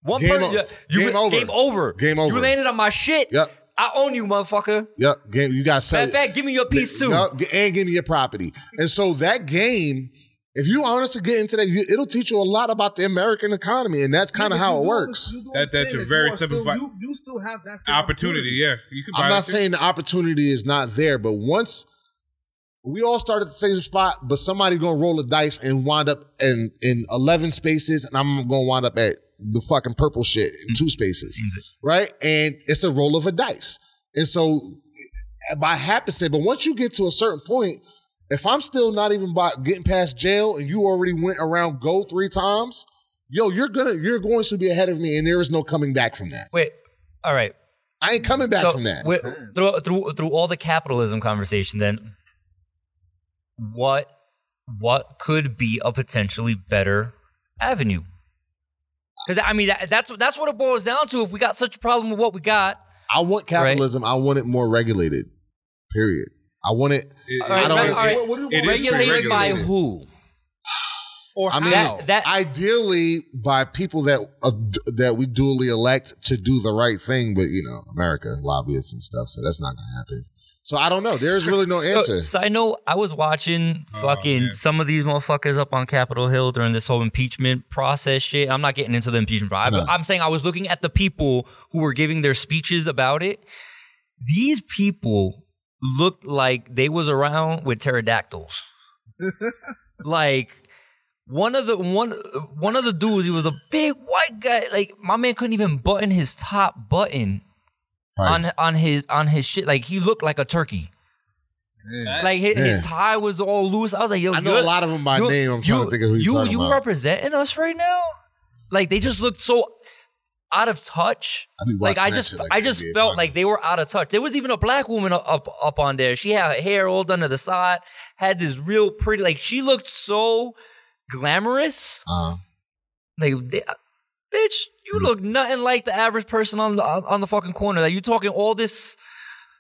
One Game person, o- you, game over. Game over. Game over. You landed on my shit. Yep. I own you, motherfucker. Yep, game. You got to sell. Matter of fact, give me your piece too. Yup, and give me your property. And so that game, if you honestly get into that, you, it'll teach you a lot about the American economy, and that's kind of Yeah, how it works. under- That- that's a that very you are still- simplified- You, you still have that same opportunity. Yeah, you can buy I'm not it too. saying the opportunity is not there, but once we all start at the same spot, but somebody gonna roll a dice and wind up in in 11 spaces, and I'm gonna wind up at the fucking purple shit in mm. two spaces, mm-hmm. right? And it's the roll of a dice, and so by happenstance. But once you get to a certain point, if I'm still not even by getting past jail, and you already went around go three times, yo, you're gonna you're going to be ahead of me, and there is no coming back from that. Wait. All right. I ain't coming back so from that. through through through all the capitalism conversation, then what what could be a potentially better avenue? Because I mean that, that's that's what it boils down to. If we got such a problem with what we got, I want capitalism. I want it more regulated. Period. I want it. It- all right, I don't- all right, What- what do It want? regulated by who? Or I mean. That- that- ideally by people that uh, that we duly elect to do the right thing, but you know, America lobbyists and stuff, so that's not gonna happen. So I don't know. There's really no answer. So I know I was watching Oh, fucking man. some of these motherfuckers up on Capitol Hill during this whole impeachment process shit. I'm not getting into the impeachment process. No. I'm saying I was looking at the people who were giving their speeches about it. These people looked like they was around with pterodactyls. like one of the one one of the dudes, he was a big white guy. Like my man couldn't even button his top button Right. on on his on his shit. Like he looked like a turkey. Yeah. Like his, his tie was all loose. I was like, yo, I know a lot of them by name. I'm trying you- to think of who you're you talking you about. representing us right now. Like they just looked so. out of touch. I Like I just like I just NBA felt like they were out of touch. There was even a black woman up up, up on there. She had her hair all done to the side, had this real pretty like she looked so glamorous. Uh, Like they, bitch, you look nothing like the average person on the on the fucking corner. Like you talking all this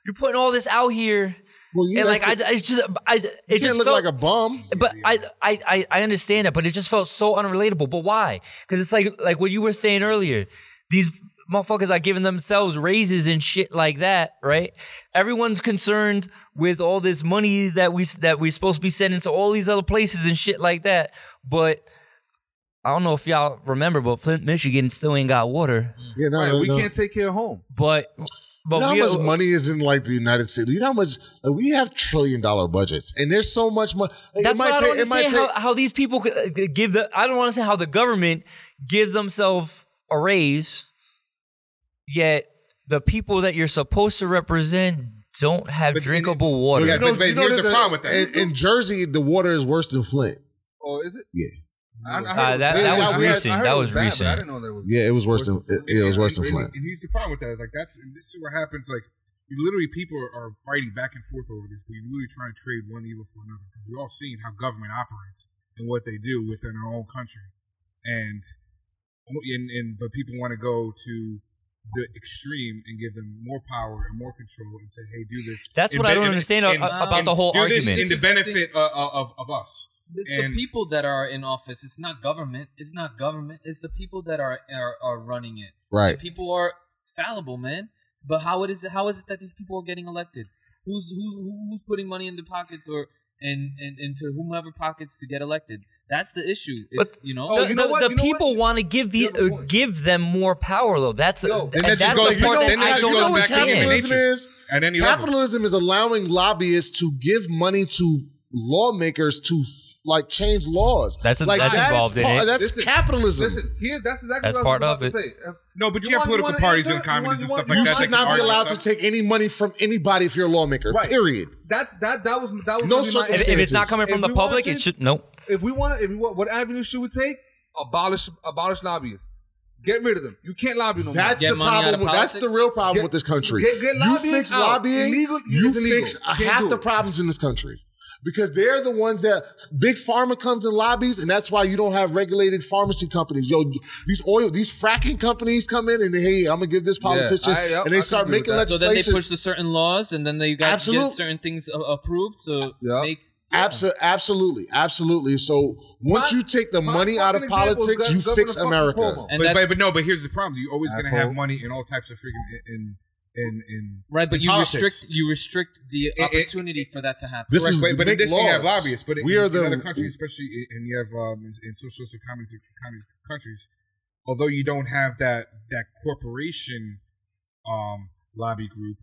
you're putting all this out here. well, yeah, and like I, it's just I it you just look felt, like a bum. but I, I I I understand that, but it just felt so unrelatable. But why? Because it's like like what you were saying earlier. These motherfuckers are giving themselves raises and shit like that, right? Everyone's concerned with all this money that we that we're supposed to be sending to all these other places and shit like that. But I don't know if y'all remember, but Flint, Michigan still ain't got water. Yeah, no, Right, no, we no. can't take care of home. But but You know how we much money is in like the United States? You know how much like, we have trillion dollar budgets, and there's so much money. That's it why might I don't take. It might understand take. how, how these people could uh, give the. I don't want to say how the government gives themselves a raise, yet the people that you're supposed to represent don't have But- drinkable water. Yeah, but- but here's there's the a- problem with that. In, in Jersey, the water is worse than Flint. Or is it? Yeah, I, I Uh, that- that was heard- recent. I That it was bad, recent. I didn't know that was. yeah, it was worse than than it, it was worse than and, Flint. and here's the problem with that is like that's and this is what happens like you literally people are, are fighting back and forth over this, but you're literally trying to trade one evil for another because we're all seeing how government operates and what they do within our own country, and and, and but people want to go to the extreme and give them more power and more control and say, hey, do this. That's in what I don't in- understand in- a- about in- the whole do this argument. in the This is the benefit uh, uh, of, of us. It's And- the people that are in office. It's not government. It's not government. It's the people that are are, are running it. Right. People are fallible, man. But how it is? How is it that these people are getting elected? Who's who, who's putting money in the pockets or and, and into whomever pockets to get elected? That's the issue. It's you know. Oh, the you know the- what? the You know people what? want to give the You have a uh, give them more power though. That's Yo, and then that that's goes- the part then that that I don't goes back to understand. capitalism is? At any level. Capitalism is allowing lobbyists to give money to lawmakers to f- like change laws. That's a- like that's involved in it. That's Listen, capitalism. Listen, here, that's exactly That's what I was about of to it. say. That's- No, but you, You have want- political you parties an and answer? communities You and stuff you like you that. want- should not be allowed to take any money from anybody if you're a lawmaker. Right. Period. That's that. That was that was No my. If, if it's not coming from If the we wanna public, it should no. If we want to, if we want, what avenue should we take? Abolish, abolish lobbyists. Get rid of them. You can't lobby no more. That's Get the problem. With, that's the real problem Get- with this country. get- get you fix out. lobbying, Illegal- you fix half the problems in this country. Because they're the ones that big pharma comes and lobbies, and that's why you don't have regulated pharmacy companies. Yo, these oil, these fracking companies come in and hey, I'm gonna give this politician, I- yep, and they I start can agree with making legislation. so then they push the certain laws, and then they got Absolute- get certain things approved. So Yeah. make Abso- absolutely, absolutely. So once Prime- you take the money out of fucking example is politics, Gov- you Governor fix America. And but, but, but no, but here's the problem. You're always going to have money in all types of freaking in in in right. But in you politics. restrict you restrict the it- opportunity for that to happen. This Correct, is but, the but in big addition, you have laws. lobbyists. But We in, are in the- other countries, especially in- and you have um, in, in socialist communist, communist countries, although you don't have that that corporation um, lobby group,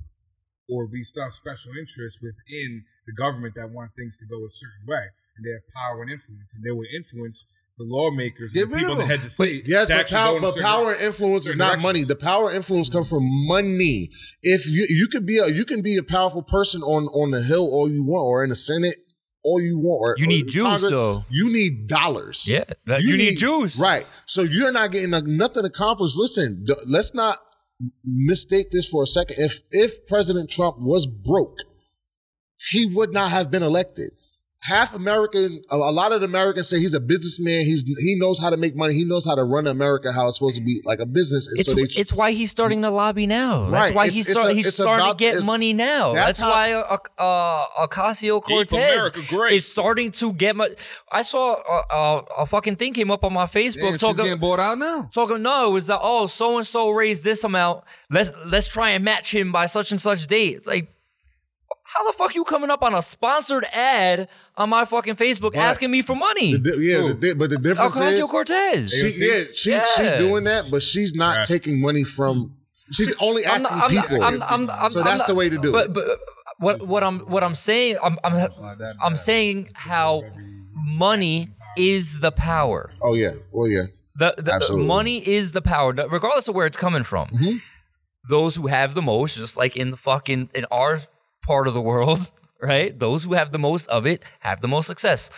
or we still have special interests within the government that want things to go a certain way, and they have power and influence, and they will influence the lawmakers, Get and the people, of the them. heads of state. Yes, but, actually go power, in but power and influence is not directions. money. The power and influence comes from money. If you you could be a you can be a powerful person on on the hill all you want, or in the Senate all you want, or You or need in juice, Congress, though. You need dollars. Yeah, that- you need juice. right? So you're not getting uh, nothing accomplished. Listen, d- let's not mistake this for a second. If if President Trump was broke, he would not have been elected. Half American, a a lot of the Americans say he's a businessman. He's he knows how to make money. He knows how to run America how it's supposed to be like a business. And It's, so they, it's why he's starting to lobby now. That's Right. why It's- he's it's start, a- he's starting about- to get money now. that's That's, how- why uh, uh, Ocasio Cortez is starting to get money. I saw uh, uh, a fucking thing came up on my Facebook Damn, she's talking getting bought out now. talking. No, it was that oh so and so raised this amount. Let's let's try and match him by such and such date. It's like. How the fuck you coming up on a sponsored ad on my fucking Facebook asking me for money? the di- yeah, the di- but the difference is Ocasio Cortez. she, yeah, she, Yeah. she's doing that, but she's not Right. taking money from. She's only I'm asking not- I'm not- people. I'm- I'm- I'm- so I'm that's not- the way to do but, it. But what what I'm what I'm saying I'm I'm that I'm saying how money is the power. Oh yeah, oh yeah. The, the Absolutely. money is the power, regardless of where it's coming from. Mhm. Those who have the most, just like in the fucking in our part of the world, right? Those who have the most of it have the most success.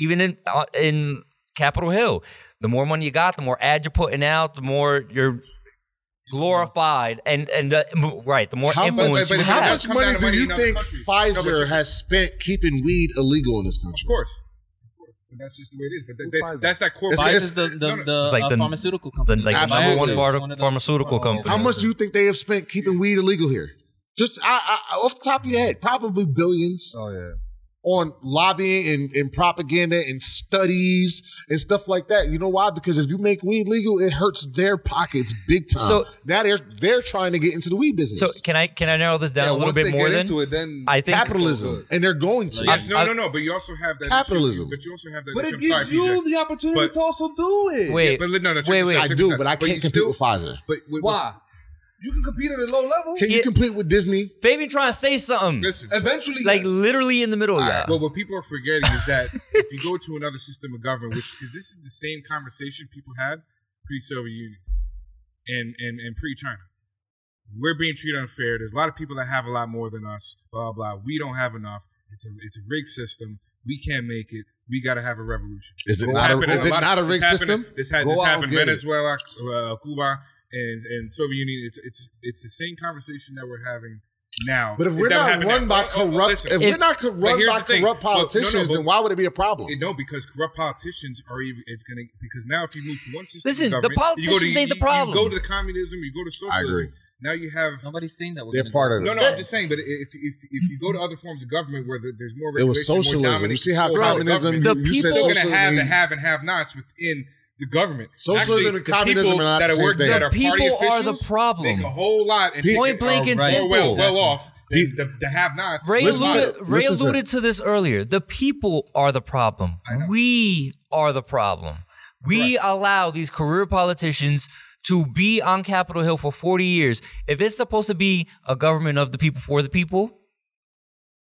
Even in uh, in Capitol Hill, the more money you got, the more ads you're putting out, the more you're glorified and and uh, right, the more How much, influence but you how have. much money do you think countries. No, but Pfizer has spent keeping weed illegal in this country? Of course. Of course. But that's just the way it is. But Who's that, Pfizer? that's that core. It's- Pfizer's the the, No, no. the, It's like uh, the- pharmaceutical The, company. like the number Absolutely. one It's phar- one of the- pharmaceutical company. How much do you think they have spent keeping weed illegal here? Just I, I, off the top of your head, probably billions Oh yeah. on lobbying and, and propaganda and studies and stuff like that. You know why? Because if you make weed legal, it hurts their pockets big time. So- now they're they're trying to get into the weed business. So can I can I narrow this down yeah, a little once bit they more? get Then into it, then I think capitalism, and they're going to. Yes, no, I- no, no. But you also have that Capitalism. Issue, but you also have that. But it I'm sorry, gives you the opportunity But- to also do it. Wait, Yeah, but no, no, check wait, this wait. I check do, out. but I you can't compete still- with Pfizer. But wait, Why? You can compete at a low level. Can Yeah. you compete with Disney? Fabian trying to say something, Listen, Eventually, like yes. literally in the middle. Yeah. But what people are forgetting is that if you go to another system of government, which because this is the same conversation people had pre-Soviet Union and and and pre-China, we're being treated unfair. There's a lot of people that have a lot more than us. Blah blah. We don't have enough. It's a it's a rigged system. We can't make it. We got to have a revolution. Is it This not a- happened in is it lot- not a this rigged happened- system? This had Go this out happened and get it. Venezuela, uh, Cuba, and and Soviet Union. It's it's it's the same conversation that we're having now. But if we're not run now. by Oh, oh, oh, corrupt, listen. if If- we're not co- run by the thing. corrupt Well, no, no, politicians, but- then why would it be a problem? Eh, No, because corrupt politicians are even. It's gonna because now if you move from one system, Listen, of the government, you go to, politicians ain't the problem. You go to the communism, you go to socialism. agree. Now you have. Nobody's saying that. We're They're part go of it. No, no, I'm just saying. But if if if you go to other forms of government where the, there's more It regulation, was more socialism. You see how the communism, The you, you people- you're socialism. gonna have the have and have-nots within the government. Socialism Actually, and communism are not that the are same working thing. that The are party people are the problem. Make a whole lot. And Point blank and are simple. Well, well off. than the, the have-nots. Ray Listen to- alluded, Ray listen to- alluded to this earlier. The people are the problem. We are the problem. We allow these career politicians to be on Capitol Hill for 40 years. If it's supposed to be a government of the people for the people,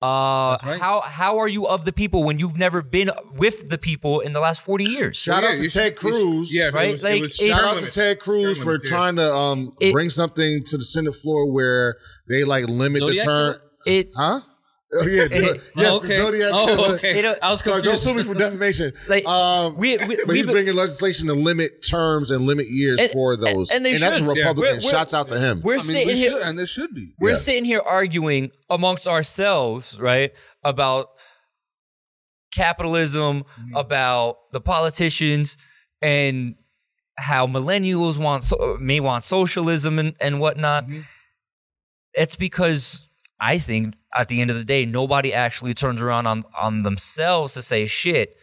uh, That's right. how how are you of the people when you've never been with the people in the last 40 years? Shout Yeah, out to Ted should- you should- Cruz. Yeah, right? Was, Like, it was it's- Shout out to. Ted Cruz for yeah. trying to um, It- bring something to the Senate floor where they like limit Zodiac the term. It Huh? Oh, yeah, so, It- yes, oh, the. Zodiac Oh, killer. okay. It, I was So don't sue me for defamation. Like, um, we- we- but we've he's been- bringing legislation to limit terms and limit years And- for those. and they that's should. a Yeah. Republican. We're- we're- Shouts out to him. we're I mean, sitting we here. should, and there should be. we're Yeah. sitting here arguing amongst ourselves, right, about capitalism, about the politicians, and how millennials want so, may want socialism and, and whatnot. It's because I think at the end of the day, nobody actually turns around on, on themselves to say, shit,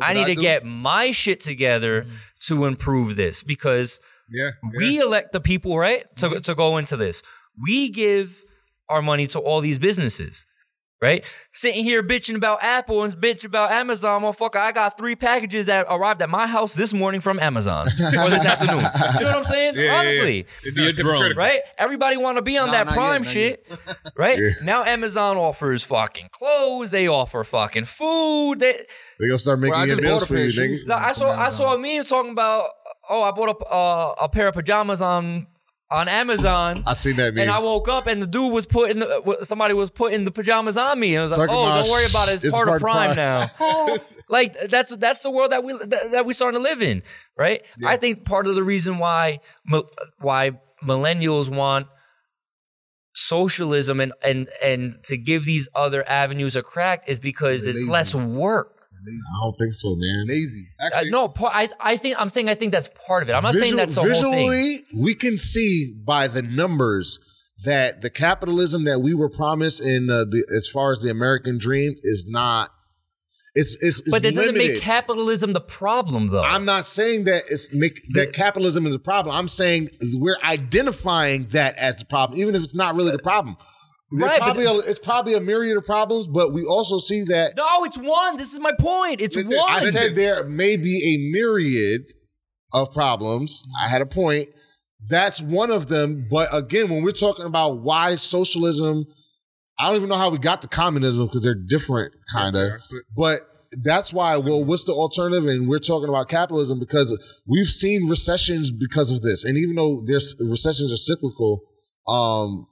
I need to do? get my shit together to improve this because Yeah, yeah. we elect the people, right? To, to go into this. We give our money to all these businesses, right? Sitting here bitching about Apple and bitching about Amazon, motherfucker. I got three packages that arrived at my house this morning from Amazon or this afternoon. You know what I'm saying? Yeah, yeah, yeah. Honestly. It's Via not drone. Right? Everybody want to be on No, that prime yet, not shit, right? Now Amazon offers fucking clothes. They offer fucking food. They, They gonna start making Bro, I your just meals for you, of nigga. No, I saw I saw a meme talking about oh I bought a uh, a pair of pajamas on on Amazon. I seen that meme. And I woke up and the dude was putting the, uh, somebody was putting the pajamas on me. And I was like, Talking "Oh, about don't worry about it. It's, it's part, of part of Prime, Prime." now." like that's that's the world that we that, that we starting to live in, right? I think part of the reason why why millennials want socialism and and and to give these other avenues a crack is because it's less work. I don't think so, man. Lazy. Uh, no, pa- I I think I'm saying I think that's part of it. I'm not saying that's the whole thing. visually, we can see by the numbers that the capitalism that we were promised in uh, the as far as the American dream is not. It's it's, it's But that doesn't make capitalism the problem, though. I'm not saying that it's make that capitalism is a problem. I'm saying we're identifying that as the problem, even if it's not really the problem. There Right, but- probably a, it's probably a myriad of problems, but we also see that no, it's one. This is my point. It's Listen, one. I said there may be a myriad of problems. I had a point. That's one of them. But again, when we're talking about why socialism, I don't even know how we got to communism because they're different, kind of. Yes, but that's why. Well, what's the alternative? And we're talking about capitalism because we've seen recessions because of this. And even though there's recessions are cyclical, um,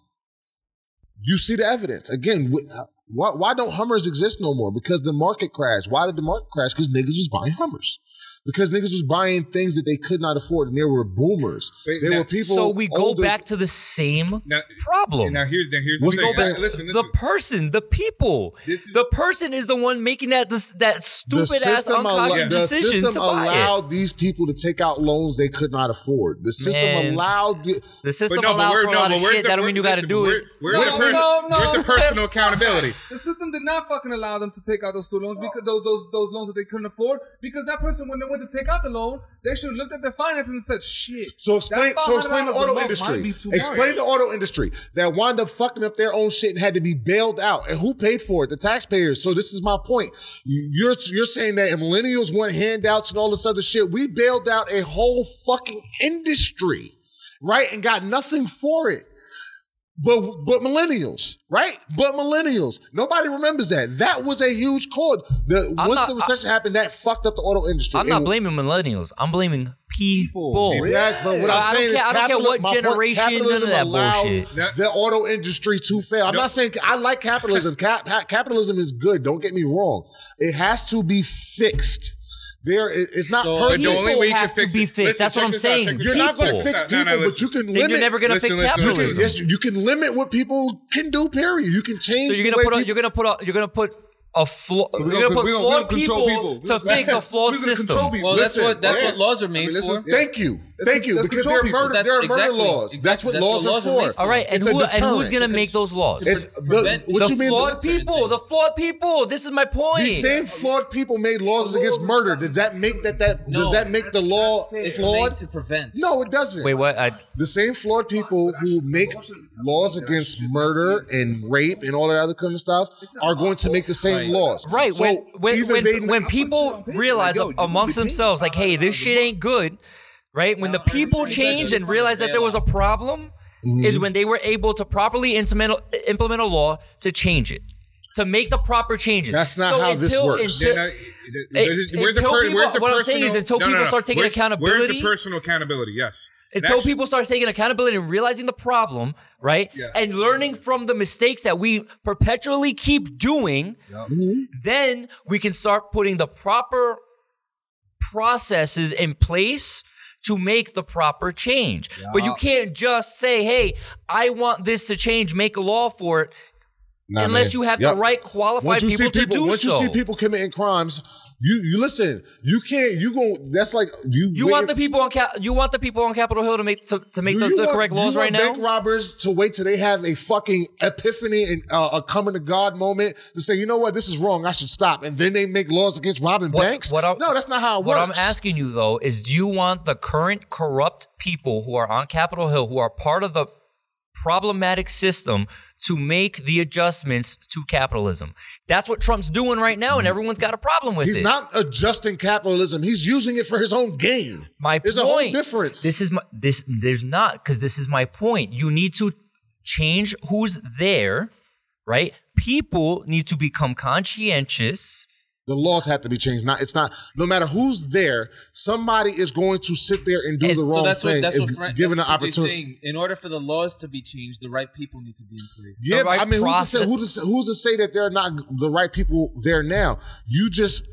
you see the evidence again. Uh, why, why don't Hummers exist no more? Because the market crashed. Why did the market crash? Because niggas was buying Hummers. Because niggas was buying things that they could not afford, and there were boomers. Wait, There now- were people. so we go older- back to the same Now, problem. now here's now here's What's the the thing. same- Listen, the person, the people. Is- the person is the one making that this, that stupid ass system, allo- unconscious the decision system to buy allowed it. these people to take out loans they could not afford. The system Man. allowed. The, The system But no, but allows where- for a lot of shit. the- That don't mean you got to listen, do where- it. Where's No, the pers- no, no, where's the personal accountability? The system did not fucking allow them to take out those student loans because those those those loans that they couldn't afford. Because that person, when they went to take out the loan, they should have looked at their finances and said, "Shit." So explain, so explain the auto industry. might be too Explain the auto industry that wound up fucking up their own shit and had to be bailed out. And who paid for it? The taxpayers. So this is my point. You're you're saying that millennials want handouts and all this other shit. We bailed out a whole fucking industry, right? And got nothing for it. But but millennials, right? But millennials. Nobody remembers that. That was a huge cause. The, I'm once not- the recession happened, that fucked up the auto industry. I'm not blaming millennials. I'm blaming people. Yes, but what I I'm don't saying care- is I don't care capitalism- what my point, generation, none of capitalism that allowed bullshit. The auto industry to fail. I'm No. not saying I like capitalism. Cap, ha- capitalism is good. Don't get me wrong. It has to be fixed. There, it's not So- But the only way you can to fix be it. fixed. Listen, That's what I'm this out, saying. You're out. not going to people. fix No, no, people, but you can Then limit. you're never gonna fix listen, listen, capitalism. listen. Yes, you can limit what people can do. Period. You can change. So you're the gonna way put a, people- you're gonna put a, you're gonna put a flaw. So you're we're gonna, gonna- put we're gonna- flawed we're gonna control people, people. to fix a flawed system. control people. Well, that's Listen, what that's yeah. what laws are made I mean, for. is- Thank you. Let's- Thank you. let's Because control there are people. murder, That's there are murder exactly- laws. exactly. That's what That's what laws are laws are for. for. All right, and who and who's gonna make those laws? It's the- what the you mean? flawed certain people. The things. flawed people. This is my point. These same flawed people made laws against murder. Does that make that that does that make the law flawed? to prevent. No, it doesn't. Wait, what? I, The same flawed people who make laws against murder and rape and all that other kind of stuff are going to make the same Right. laws. Right. So when when, when, they when people realize Like, yo, amongst themselves, like, hey, this shit ain't good, right? When the people change and realize that there was a problem, Mm-hmm. is when they were able to properly implement, implement a law to change it, to make the proper changes. That's not So how this works. until- Then, It- where's the, until per- people- where's the what I'm personal, saying is until no, no, people no. start taking Where's- Where's accountability- the personal accountability? Yes. until That's- people start taking accountability and realizing the problem, right? Yeah. And learning from the mistakes that we perpetually keep doing, then we can start putting the proper processes in place to make the proper change. But you can't just say, "Hey, I want this to change, make a law for it." Nah, unless man. you have Yep. the right qualified people, people, to do once you see people committing crimes, you you listen. You can't. You go. That's like you. you want the people on Cap- you want the people on Capitol Hill to make to, to make the, the want- correct laws right want now. Bank robbers to wait till they have a fucking epiphany and uh, a coming to God moment to say, you know what, this is wrong. I should stop, and then they make laws against robbing What- banks. what no, that's not how it What works. What I'm asking you though is do you want the current corrupt people who are on Capitol Hill, who are part of the problematic system, to make the adjustments to capitalism? That's what Trump's doing right now, and mm. everyone's got a problem with He's it. He's not adjusting capitalism. He's using it for his own gain. my There's point. a whole difference. This is my this. There's not because this is my point. You need to change who's there, right? People need to become conscientious. The laws have to be changed. Not it's not. No matter who's there, somebody is going to sit there and do And the So wrong that's what thing. that's what if Frank, given that's an opportunity. saying. In order for the laws to be changed, the right people need to be in place. Yeah, right I mean, who's to, say, who to say, who's to say that they're not the right people there now? You just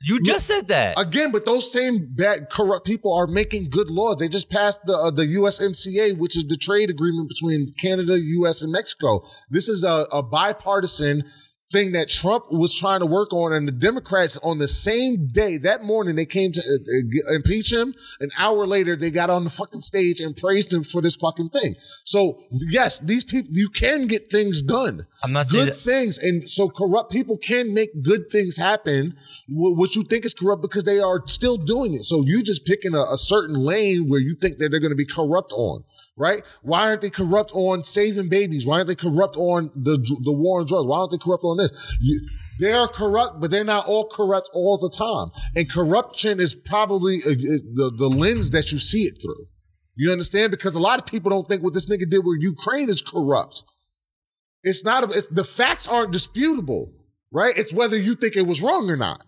You just said that. again, but those same bad corrupt people are making good laws. They just passed the uh, the USMCA, which is the trade agreement between Canada, US, and Mexico. This is a, a bipartisan thing that Trump was trying to work on, and the Democrats on the same day that morning they came to uh, uh, impeach him. An hour later, they got on the fucking stage and praised him for this fucking thing. So yes, these people you can get things done I'm not good things. And so corrupt people can make good things happen, wh- what you think is corrupt because they are still doing it. So you just picking a, a certain lane where you think that they're going to be corrupt on, right? Why aren't they corrupt on saving babies? Why aren't they corrupt on the the war on drugs? Why aren't they corrupt on this? You, they are corrupt, but they're not all corrupt all the time. And corruption is probably uh, uh, the, the lens that you see it through. You understand? Because a lot of people don't think what this nigga did with Ukraine is corrupt. It's not. A, it's, the facts aren't disputable, right? It's whether you think it was wrong or not.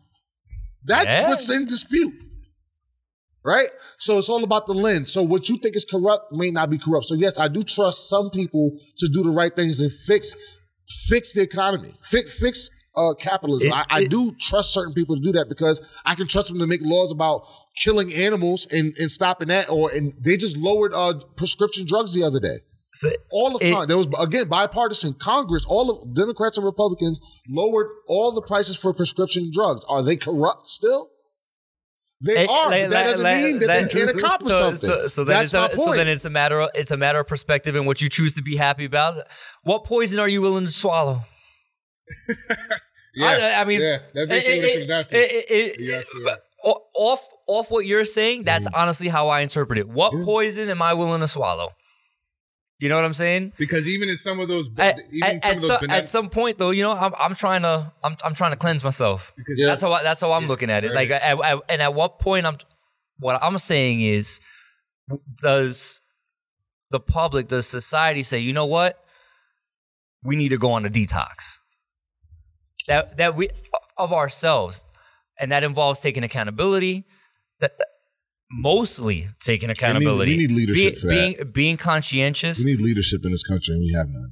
That's Yeah. what's in dispute, right? So it's all about the lens. So what you think is corrupt may not be corrupt. So yes, I do trust some people to do the right things and fix fix the economy, fix fix uh, capitalism. It- I, I it- do trust certain people to do that because I can trust them to make laws about killing animals and, and stopping that. Or and they just lowered uh, prescription drugs the other day. So- All of It- there was again bipartisan Congress. All of Democrats and Republicans lowered all the prices for prescription drugs. Are they corrupt still? They Eh, are. like- but that doesn't like- mean that like- they can't accomplish so, something. So, so then That's it's my a, point. so then it's a matter of it's a matter of perspective and what you choose to be happy about. What poison are you willing to swallow? Yeah, I, I mean, yeah, that's basically what it comes down to. it- eh, it- it- You're eh, absolutely right. Eh, o- off off what you're saying, that's mm. honestly how I interpret it. What Yeah. poison am I willing to swallow? You know what I'm saying? Because even in some of those, At, even at- some at of those some, banana- at some point, though, you know, I'm, I'm trying to I'm, I'm trying to cleanse myself. because Yeah. That's how I, that's how I'm looking at it. Like, at, at, and at what point I'm, what I'm saying is, does the public, does society say, you know what, we need to go on a detox? That that we of ourselves, and that involves taking accountability. That, that- mostly taking accountability. we need leadership Be- for that. being being conscientious. we need leadership in this country, and we have none.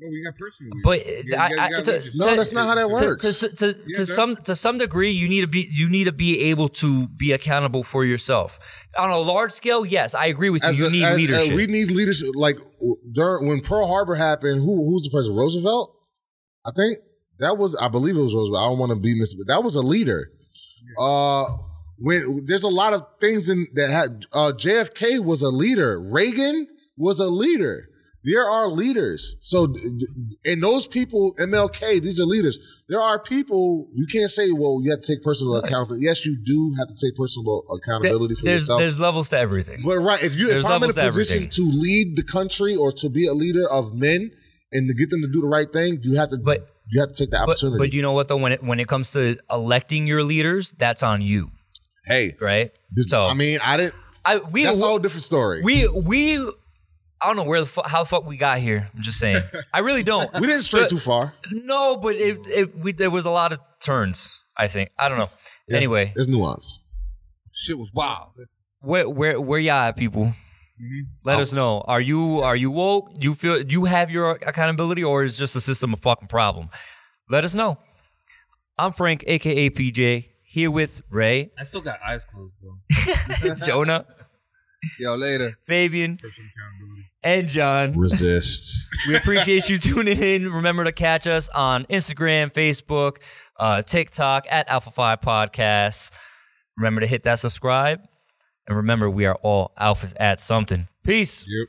no, we got personal. But. You I- gotta- I- gotta to- No, that's not how that to, works. to, to, Yeah, to some to some degree you need to be you need to be able to be accountable for yourself on a large scale yes i agree with you As you a- need as- uh, leadership we need leadership. Like during when Pearl Harbor happened, who who's the president? Roosevelt, I think that was. I believe it was Roosevelt. I don't want to be mis, but that was a leader. Uh, when there's a lot of things in that had uh, JFK was a leader. Reagan was a leader. There are leaders. So, and those people, MLK, these are leaders. There are people you can't say, well, you have to take personal accountability. Yes, you do have to take personal accountability for there's yourself. there's levels to everything But right, if you There's if I'm in a levels to position to lead the country or to be a leader of men and to get them to do the right thing, you have to But- you have to take the but, opportunity. but you know what though when it when it comes to electing your leaders that's on you hey, right this, so I mean, I didn't. I, we That's a whole different story. We, we we I don't know where the fu- how the fuck we got here. I'm just saying. I really don't. We didn't stray But- too far. No, but it, it we there was a lot of turns. I think. I don't know. Yeah, Anyway, there's nuance. Shit was wild. where where where y'all at, people? Mm-hmm. Let oh. us know. Are you are you woke? You feel you have your accountability, or is just a system a fucking problem? Let us know. I'm Frank, aka PJ, here with Ray, I still got eyes closed, bro. Jonah, Yo, later. Fabian, and John. Resist. We appreciate you tuning in. Remember to catch us on Instagram, Facebook, uh, TikTok at Alpha Five Podcasts. Remember to hit that subscribe. And remember, we are all alphas at something. Peace. Yep.